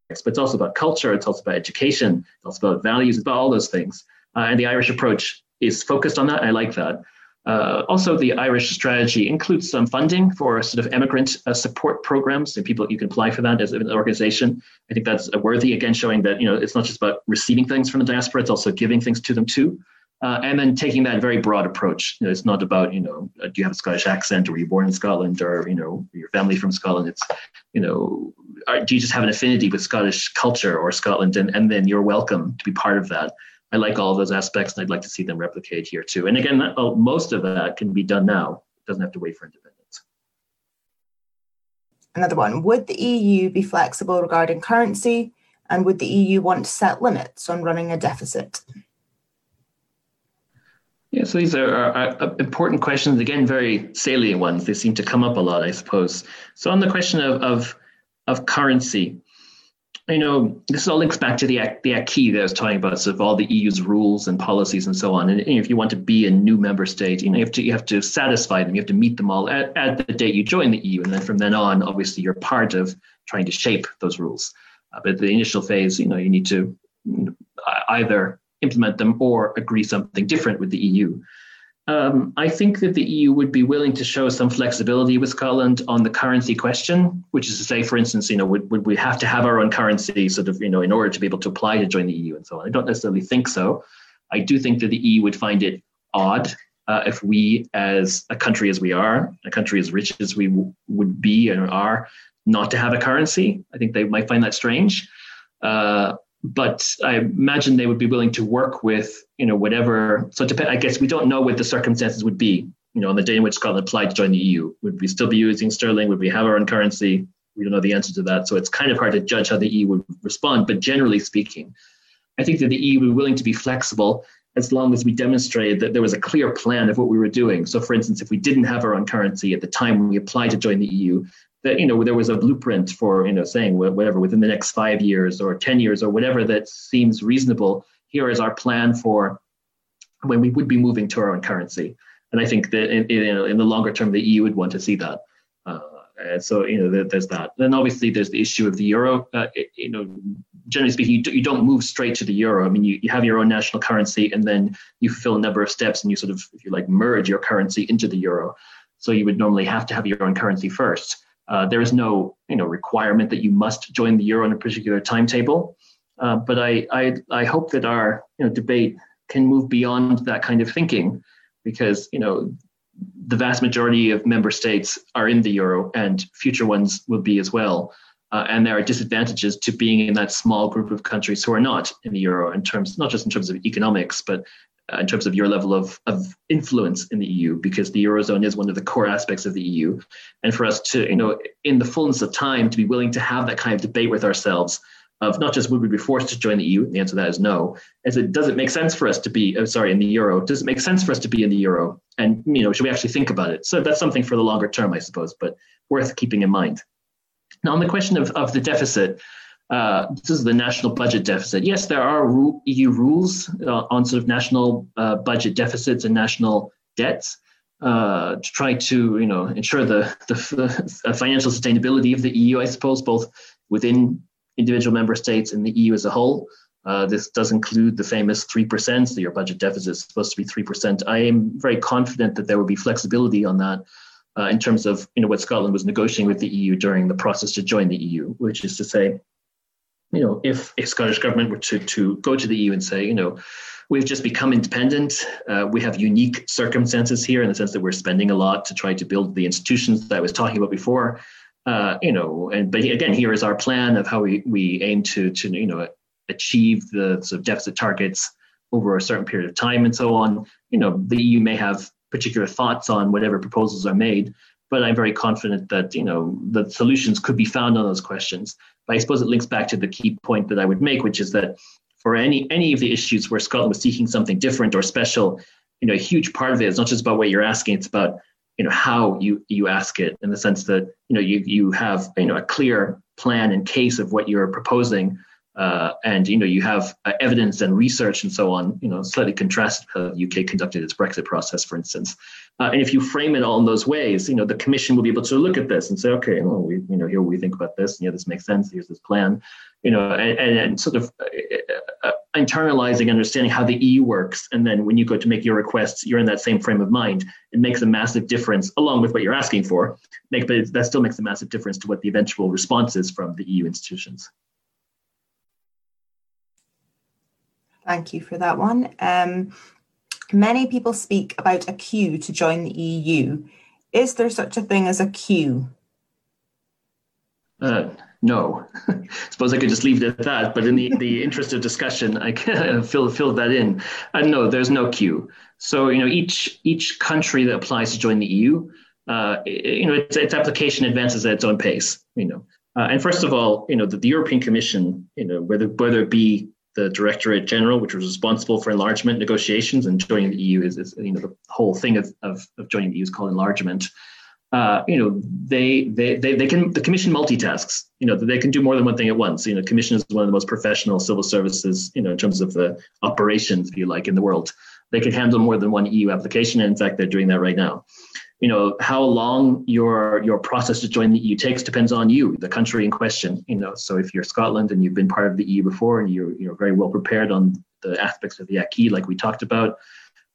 but it's also about culture, it's also about education, it's also about values, it's about all those things. Uh, and the Irish approach is focused on that. I like that. Uh, also, the Irish strategy includes some funding for sort of immigrant uh, support programs, and people you can apply for that as an organization. I think that's worthy. Again, showing that you know it's not just about receiving things from the diaspora; it's also giving things to them too. Uh, and then taking that very broad approach. You know, it's not about you know uh, do you have a Scottish accent, or were you born in Scotland, or you know your family from Scotland. It's you know are, do you just have an affinity with Scottish culture or Scotland, and and then you're welcome to be part of that. I like all those aspects, and I'd like to see them replicate here too. And again, that, most of that can be done now. It doesn't have to wait for independence. Another one: Would the EU be flexible regarding currency, and would the EU want to set limits on running a deficit? Yeah, so these are, are, are, important questions. Again, very salient ones. They seem to come up a lot, I suppose. So on the question of of, of currency, you know, this all links back to the the acquis that I was talking about, so of all the EU's rules and policies and so on. And if you want to be a new member state, you know, you have to you have to satisfy them. You have to meet them all at, at the date you join the EU, and then from then on, obviously, you're part of trying to shape those rules. Uh, but the initial phase, you know, you need to either implement them or agree something different with the EU. Um, I think that the EU would be willing to show some flexibility with Scotland on the currency question, which is to say, for instance, you know, would, would we have to have our own currency sort of, you know, in order to be able to apply to join the EU and so on? I don't necessarily think so. I do think that the EU would find it odd uh, if we, as a country as we are, a country as rich as we w- would be and are, not to have a currency. I think they might find that strange. Uh, but I imagine they would be willing to work with, you know, whatever. So depend, I guess we don't know what the circumstances would be, you know, on the day in which Scotland applied to join the EU. Would we still be using sterling? Would we have our own currency? We don't know the answer to that. So it's kind of hard to judge how the EU would respond. But generally speaking, I think that the EU would be willing to be flexible as long as we demonstrated that there was a clear plan of what we were doing. So, for instance, if we didn't have our own currency at the time when we applied to join the EU, that you know there was a blueprint for you know saying whatever within the next five years or ten years or whatever that seems reasonable. Here is our plan for when we would be moving to our own currency, and I think that in, in, in the longer term, the EU would want to see that. Uh, Uh, so you know, there's that. Then obviously there's the issue of the euro. Uh, it, you know, generally speaking, you, do, you don't move straight to the euro. I mean, you, you have your own national currency, and then you fulfill a number of steps, and you sort of, if you like, merge your currency into the euro. So you would normally have to have your own currency first. Uh, there is no, you know, requirement that you must join the euro on a particular timetable. Uh, but I, I, I hope that our, you know, debate can move beyond that kind of thinking, because you know, the vast majority of member states are in the euro, and future ones will be as well. Uh, and there are disadvantages to being in that small group of countries who are not in the euro in terms not just in terms of economics but uh, in terms of your level of, of influence in the EU, because the Eurozone is one of the core aspects of the EU. And for us to, you know, in the fullness of time, to be willing to have that kind of debate with ourselves of not just would we be forced to join the EU, the answer to that is no. As it does it make sense for us to be, oh, sorry, in the euro? Does it make sense for us to be in the euro? And, you know, should we actually think about it? So that's something for the longer term, I suppose, but worth keeping in mind. Now, on the question of, of the deficit, uh, this is the national budget deficit. Yes, there are EU rules uh, on sort of national uh, budget deficits and national debts uh, to try to, you know, ensure the, the (laughs) financial sustainability of the EU. I suppose both within individual member states and the EU as a whole. Uh, this does include the famous three percent. So your budget deficit is supposed to be three percent. I am very confident that there will be flexibility on that. Uh, in terms of you know what Scotland was negotiating with the EU during the process to join the EU, which is to say, you know, if a Scottish government were to, to go to the EU and say, you know, we've just become independent, uh, we have unique circumstances here in the sense that we're spending a lot to try to build the institutions that I was talking about before, uh, you know, and but again, here is our plan of how we, we aim to, to, you know, achieve the sort of deficit targets over a certain period of time and so on. You know, the EU may have particular thoughts on whatever proposals are made, but I'm very confident that you know the solutions could be found on those questions. But I suppose it links back to the key point that I would make, which is that for any any of the issues where Scotland was seeking something different or special, you know, a huge part of it is not just about what you're asking; it's about you know how you you ask it in the sense that you know you you have you know a clear plan and case of what you're proposing uh, and you know you have uh, evidence and research and so on you know slightly contrast how the uk conducted its brexit process for instance. Uh, and if you frame it all in those ways you know the commission will be able to look at this and say okay well we you know here we think about this you know this makes sense here's this plan you know and, and, and sort of uh, uh, internalizing understanding how the eu works and then when you go to make your requests you're in that same frame of mind it makes a massive difference along with what you're asking for make but that still makes a massive difference to what the eventual response is from the eu institutions Thank you for that one. Um, many people speak about a queue to join the EU. Is there such a thing as a queue? Uh, no. I (laughs) suppose I could just leave it at that. But in the, the interest of discussion, I can (laughs) fill fill that in. Uh, no, there's no queue. So you know, each each country that applies to join the EU, uh, you know, its, its application advances at its own pace. You know, uh, and first of all, you know, the, the European Commission, you know, whether whether it be the Directorate General, which was responsible for enlargement negotiations and joining the EU is, is you know the whole thing of, of, of joining the EU is called enlargement. Uh, you know, they, they they they can the commission multitasks. You know, they can do more than one thing at once. You know, commission is one of the most professional civil services. You know, in terms of the operations, if you like, in the world. They can handle more than one EU application, and in fact, they're doing that right now you know how long your your process to join the EU takes depends on you, the country in question. You know, so if you're Scotland and you've been part of the EU before and you're you're very well prepared on the aspects of the acquis, like we talked about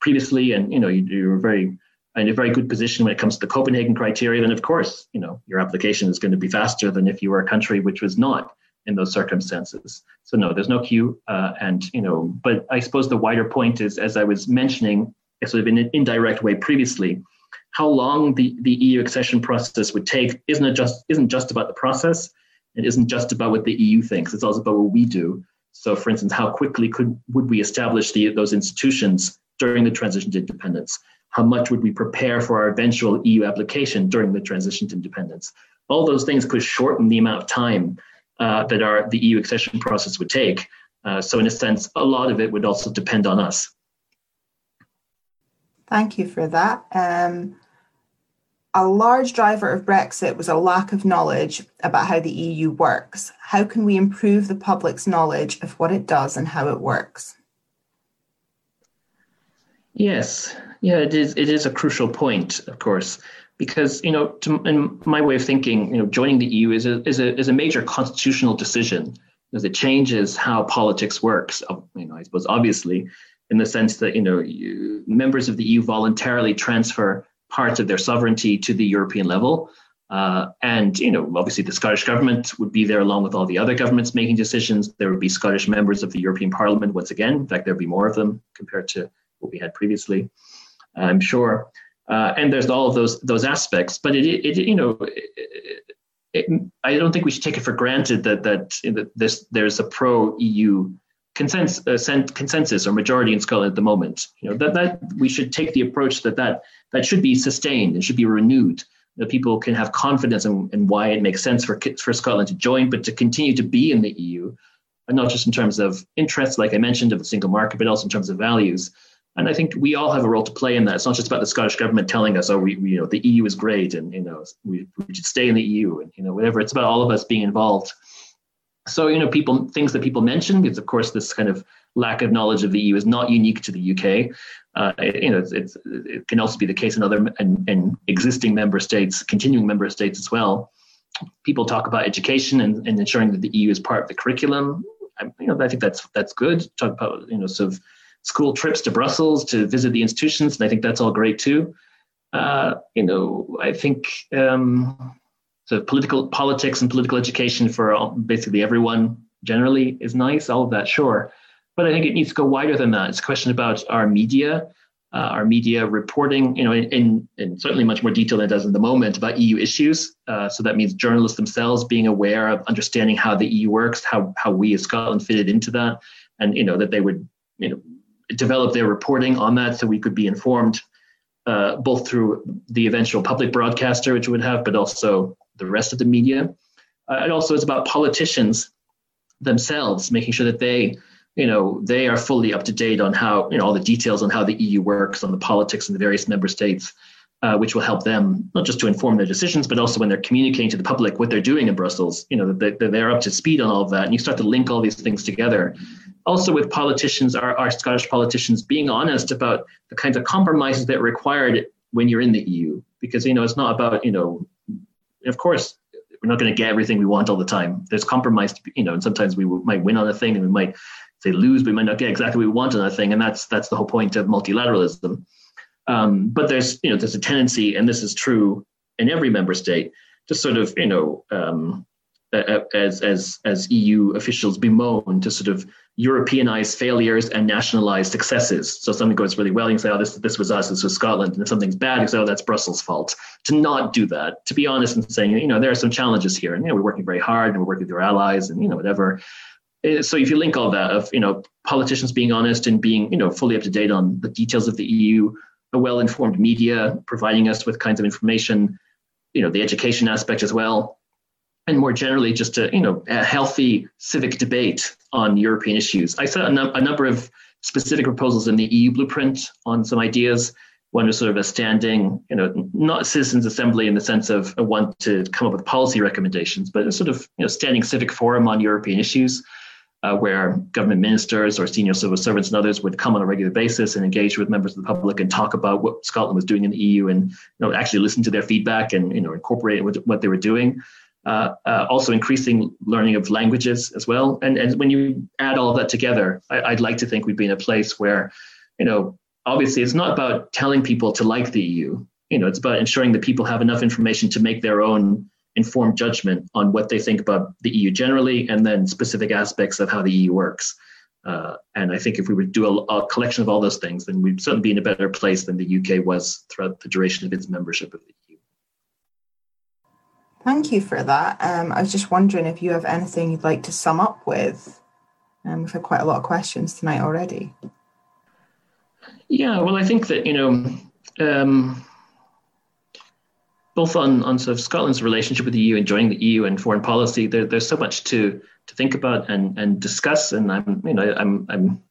previously, and you know you, you're very in a very good position when it comes to the Copenhagen criteria, then of course you know your application is going to be faster than if you were a country which was not in those circumstances. So no, there's no queue, uh, and you know, but I suppose the wider point is, as I was mentioning, sort of in an indirect way previously how long the, the EU accession process would take isn't just isn't just about the process. It isn't just about what the EU thinks. It's also about what we do. So, for instance, how quickly could would we establish the, those institutions during the transition to independence? How much would we prepare for our eventual EU application during the transition to independence? All those things could shorten the amount of time uh, that our the EU accession process would take. Uh, so, in a sense, a lot of it would also depend on us. Thank you for that. Um, a large driver of Brexit was a lack of knowledge about how the EU works. How can we improve the public's knowledge of what it does and how it works? Yes, yeah, it is. It is a crucial point, of course, because you know, to, in my way of thinking, you know, joining the EU is a is a is a major constitutional decision because it changes how politics works. You know, I suppose obviously, in the sense that you know, you, members of the EU voluntarily transfer parts of their sovereignty to the European level. Uh, and you know, obviously, the Scottish government would be there along with all the other governments making decisions. There would be Scottish members of the European Parliament once again. In fact, there'd be more of them compared to what we had previously. I'm sure. Uh, and there's all of those those aspects, but it, it you know, it, it, I don't think we should take it for granted that that, that this there's a pro EU consensus, uh, consensus or majority in Scotland at the moment. You know that that we should take the approach that that that should be sustained and should be renewed. That people can have confidence in, in why it makes sense for for Scotland to join, but to continue to be in the EU, and not just in terms of interests, like I mentioned, of the single market, but also in terms of values. And I think we all have a role to play in that. It's not just about the Scottish government telling us, "Oh, we, we you know, the EU is great, and you know, we, we should stay in the EU," and you know, whatever. It's about all of us being involved. So you know, people things that people mention because, of course, this kind of lack of knowledge of the EU is not unique to the UK. Uh, you know, it's, it's, it can also be the case in other and, and existing member states, continuing member states as well. People talk about education and, and ensuring that the EU is part of the curriculum. I, you know, I think that's that's good. Talk about you know, sort of school trips to Brussels to visit the institutions, and I think that's all great too. Uh, you know, I think um, so political politics and political education for all, basically everyone generally is nice. All of that, sure, but I think it needs to go wider than that. It's a question about our media. Uh, our media reporting, you know, in, in certainly much more detail than it does in the moment about EU issues. Uh, so that means journalists themselves being aware of understanding how the EU works, how how we as Scotland fitted into that, and you know that they would, you know, develop their reporting on that so we could be informed uh, both through the eventual public broadcaster, which would have, but also the rest of the media. Uh, it also it's about politicians themselves, making sure that they, you know, they are fully up to date on how, you know, all the details on how the EU works, on the politics in the various member states, uh, which will help them not just to inform their decisions, but also when they're communicating to the public what they're doing in Brussels, you know, that they're up to speed on all of that. And you start to link all these things together also with politicians, our, our Scottish politicians being honest about the kinds of compromises that are required when you're in the EU. Because, you know, it's not about, you know, of course, we're not going to get everything we want all the time. There's compromise, be, you know, and sometimes we might win on a thing and we might say lose, we might not get exactly what we want on a thing. And that's, that's the whole point of multilateralism. Um, but there's, you know, there's a tendency, and this is true in every member state, to sort of, you know, um, as as as EU officials bemoan to sort of Europeanize failures and nationalize successes. So something goes really well, you say, "Oh, this this was us, this was Scotland," and if something's bad, you say, "Oh, that's Brussels' fault." To not do that, to be honest and saying, you know, there are some challenges here, and you know, we're working very hard, and we're working with our allies, and you know, whatever. Eh, so if you link all that of you know politicians being honest and being you know fully up to date on the details of the EU, a well-informed media providing us with kinds of information, you know, the education aspect as well and more generally, just a you know a healthy civic debate on European issues. I saw a, num- a number of specific proposals in the EU blueprint on some ideas. One was sort of a standing, you know, not citizens assembly in the sense of a one to come up with policy recommendations, but a sort of you know standing civic forum on European issues, uh, where government ministers or senior civil servants and others would come on a regular basis and engage with members of the public and talk about what Scotland was doing in the EU and you know actually listen to their feedback and you know incorporate what they were doing. Uh, uh, also increasing learning of languages as well. And, and when you add all of that together, I, would like to think we'd be in a place where, you know, obviously it's not about telling people to like the EU. You know, it's about ensuring that people have enough information to make their own informed judgment on what they think about the EU generally, and then specific aspects of how the EU works. Uh, and I think if we would do a, a, collection of all those things, then we'd certainly be in a better place than the UK was throughout the duration of its membership of the EU. Thank you for that. Um, I was just wondering if you have anything you'd like to sum up with. Um, we've had quite a lot of questions tonight already. Yeah, well, I think that you know, um, both on on sort of Scotland's relationship with the EU, enjoying the EU, and foreign policy, there, there's so much to to think about and and discuss. And I'm you know I'm I'm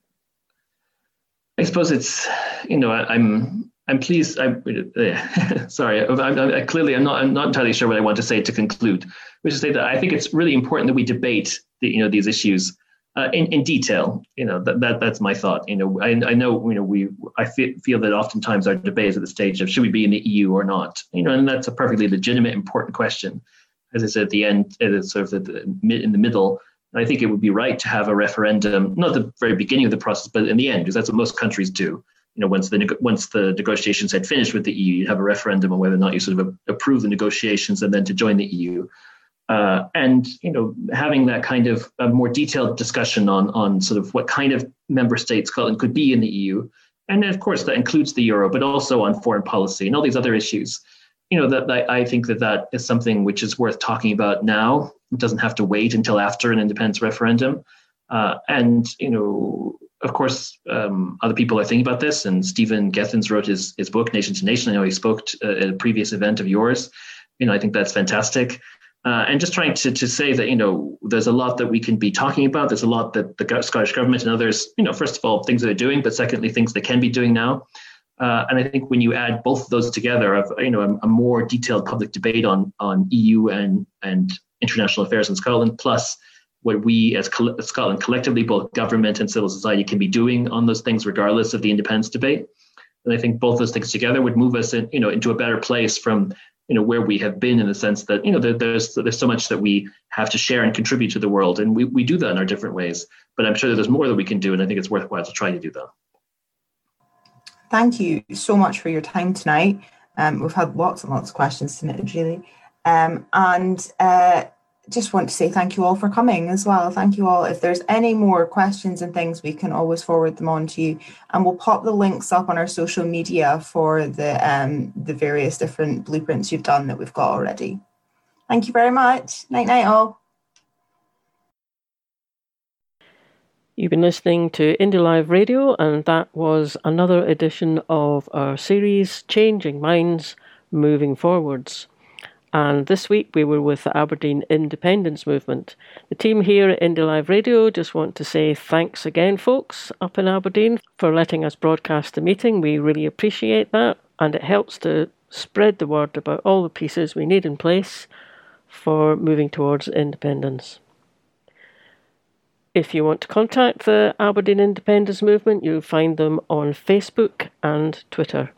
I suppose it's you know I, I'm I'm pleased. I, uh, (laughs) sorry, I, I, clearly I'm not. I'm not entirely sure what I want to say to conclude. Which is say that I think it's really important that we debate the, you know these issues uh, in, in detail. You know, that, that that's my thought. You know, I, I know, you know, we, I feel, feel that oftentimes our debate is at the stage of should we be in the EU or not? You know, and that's a perfectly legitimate, important question. As I said at the end, it's sort of at the, in the middle. I think it would be right to have a referendum, not the very beginning of the process, but in the end, because that's what most countries do. You know, once the once the negotiations had finished with the EU, you have a referendum on whether or not you sort of approve the negotiations and then to join the EU. Uh, and you know having that kind of a more detailed discussion on on sort of what kind of member state Scotland could be in the EU, and then of course that includes the euro, but also on foreign policy and all these other issues. You know that, that I think that that is something which is worth talking about now. It doesn't have to wait until after an independence referendum. Uh, and you know, of course, um, other people are thinking about this. And Stephen Gethins wrote his his book Nation to Nation. I know he spoke to, uh, at a previous event of yours. You know, I think that's fantastic. Uh, and just trying to, to say that you know there's a lot that we can be talking about. There's a lot that the Scottish government and others, you know, first of all, things they're doing, but secondly, things they can be doing now. Uh, and I think when you add both of those together, of you know, a, a, more detailed public debate on on EU and and international affairs in Scotland, plus what we as Scotland collectively, both government and civil society, can be doing on those things, regardless of the independence debate. And I think both those things together would move us, in, you know, into a better place from you know where we have been in the sense that you know there, there's there's so much that we have to share and contribute to the world. And we, we do that in our different ways. But i'm sure that there's more that we can do and i think it's worthwhile to try to do that. Thank you so much for your time tonight. Um, we've had lots and lots of questions submitted really. Um, and uh, just want to say thank you all for coming as well. Thank you all. If there's any more questions and things, we can always forward them on to you, and we'll pop the links up on our social media for the um, the various different blueprints you've done that we've got already. Thank you very much. Night night all. You've been listening to Indie Live Radio, and that was another edition of our series, Changing Minds, Moving Forwards. And this week we were with the Aberdeen Independence Movement. The team here at Indie Live Radio just want to say thanks again, folks, up in Aberdeen, for letting us broadcast the meeting. We really appreciate that, and it helps to spread the word about all the pieces we need in place for moving towards independence. If you want to contact the Aberdeen Independence Movement, you'll find them on Facebook and Twitter.